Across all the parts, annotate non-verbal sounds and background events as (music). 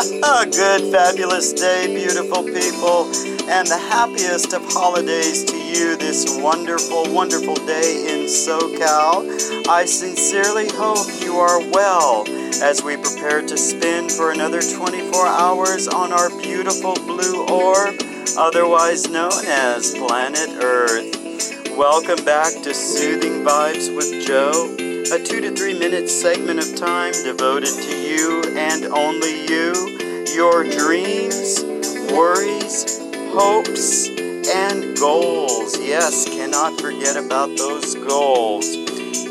(laughs) A good, fabulous day, beautiful people, and the happiest of holidays to you this wonderful, wonderful day in SoCal. I sincerely hope you are well as we prepare to spin for another 24 hours on our beautiful blue orb, otherwise known as planet Earth. Welcome back to Soothing Vibes with Joe a two to three minute segment of time devoted to you and only you, your dreams, worries, hopes, and goals. Yes, cannot forget about those goals.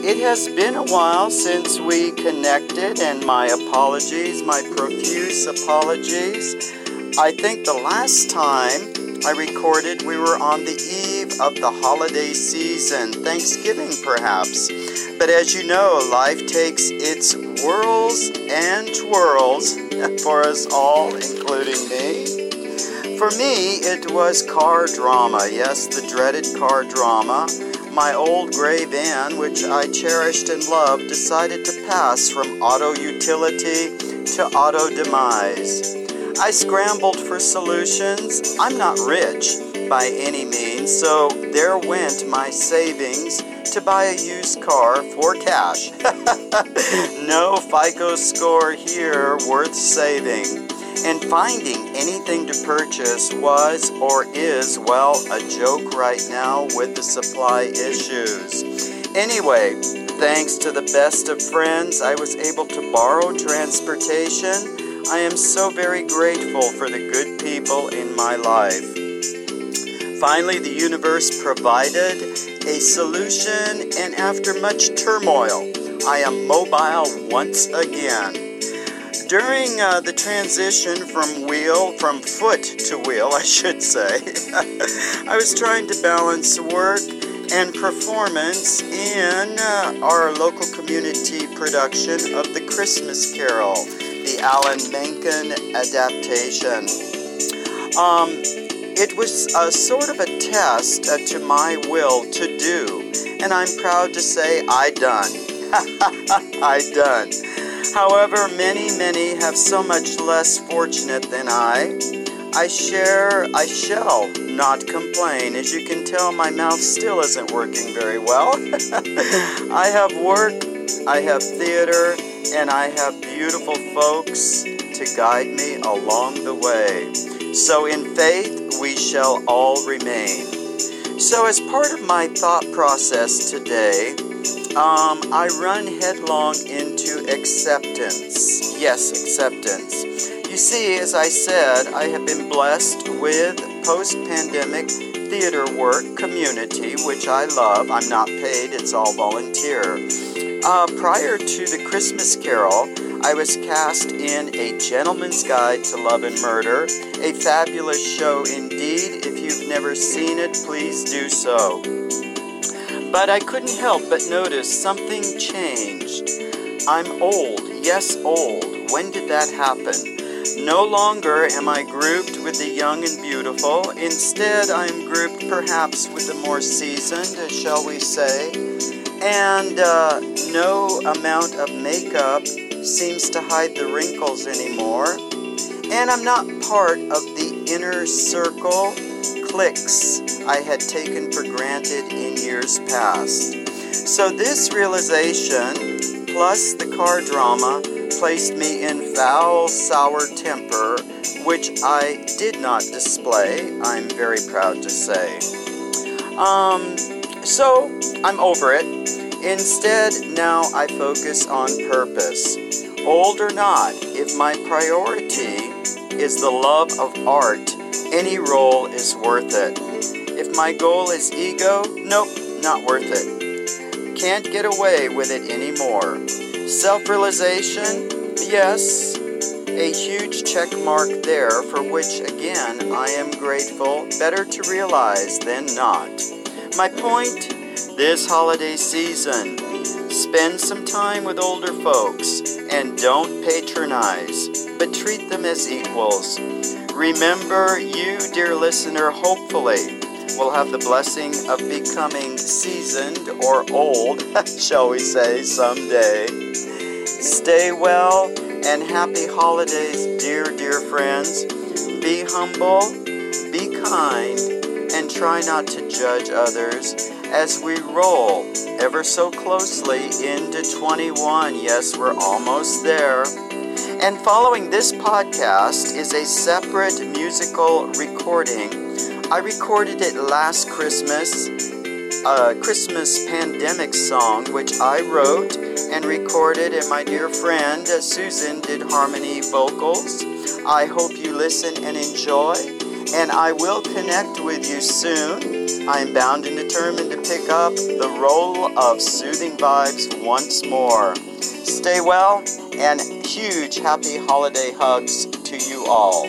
It has been a while since we connected, and my apologies, my profuse apologies. I think the last time I recorded, we were on the eve of the holiday season, Thanksgiving perhaps. But as you know, life takes its whirls and twirls (laughs) for us all, including me. For me, it was car drama. Yes, the dreaded car drama. My old gray van, which I cherished and loved, decided to pass from auto utility to auto demise. I scrambled for solutions. I'm not rich by any means, so there went my savings to buy a used car for cash. (laughs) no FICO score here worth saving. And finding anything to purchase was or is, well, a joke right now with the supply issues. Anyway, thanks to the best of friends, I was able to borrow transportation. I am so very grateful for the good people in my life. Finally, the universe provided a solution, and after much turmoil, I am mobile once again. During uh, the transition from wheel, from foot to wheel, (laughs) I should say, (laughs) I was trying to balance work and performance in uh, our local community production of The Christmas Carol, the Alan Menken adaptation. Um, it was a sort of a test uh, to my will to do, and I'm proud to say I done. (laughs) I done. However, many, many have so much less fortunate than I. I share, I shall not complain. As you can tell, my mouth still isn't working very well. (laughs) I have work, I have theater, and I have beautiful folks to guide me along the way. So, in faith, we shall all remain. So, as part of my thought process today, um, I run headlong into acceptance. Yes, acceptance. You see, as I said, I have been blessed with post pandemic theater work community, which I love. I'm not paid, it's all volunteer. Uh, prior to the Christmas Carol, I was cast in A Gentleman's Guide to Love and Murder, a fabulous show indeed. If you've never seen it, please do so. But I couldn't help but notice something changed. I'm old, yes, old. When did that happen? No longer am I grouped with the young and beautiful. Instead, I am grouped perhaps with the more seasoned, shall we say. And uh, no amount of makeup seems to hide the wrinkles anymore. And I'm not part of the inner circle cliques I had taken for granted in years past. So, this realization, plus the car drama, placed me in foul, sour temper, which I did not display, I'm very proud to say. Um, so, I'm over it. Instead, now I focus on purpose. Old or not, if my priority is the love of art, any role is worth it. If my goal is ego, nope, not worth it. Can't get away with it anymore. Self realization, yes, a huge check mark there for which, again, I am grateful. Better to realize than not. My point this holiday season. Spend some time with older folks and don't patronize, but treat them as equals. Remember, you, dear listener, hopefully will have the blessing of becoming seasoned or old, (laughs) shall we say, someday. Stay well, and happy holidays, dear, dear friends. Be humble, be kind, and try not to judge others as we roll ever so closely into 21. Yes, we're almost there. And following this podcast is a separate musical recording. I recorded it last Christmas, a Christmas pandemic song, which I wrote and recorded, and my dear friend Susan did harmony vocals. I hope you listen and enjoy, and I will connect with you soon. I am bound and determined to pick up the role of soothing vibes once more. Stay well and huge happy holiday hugs to you all.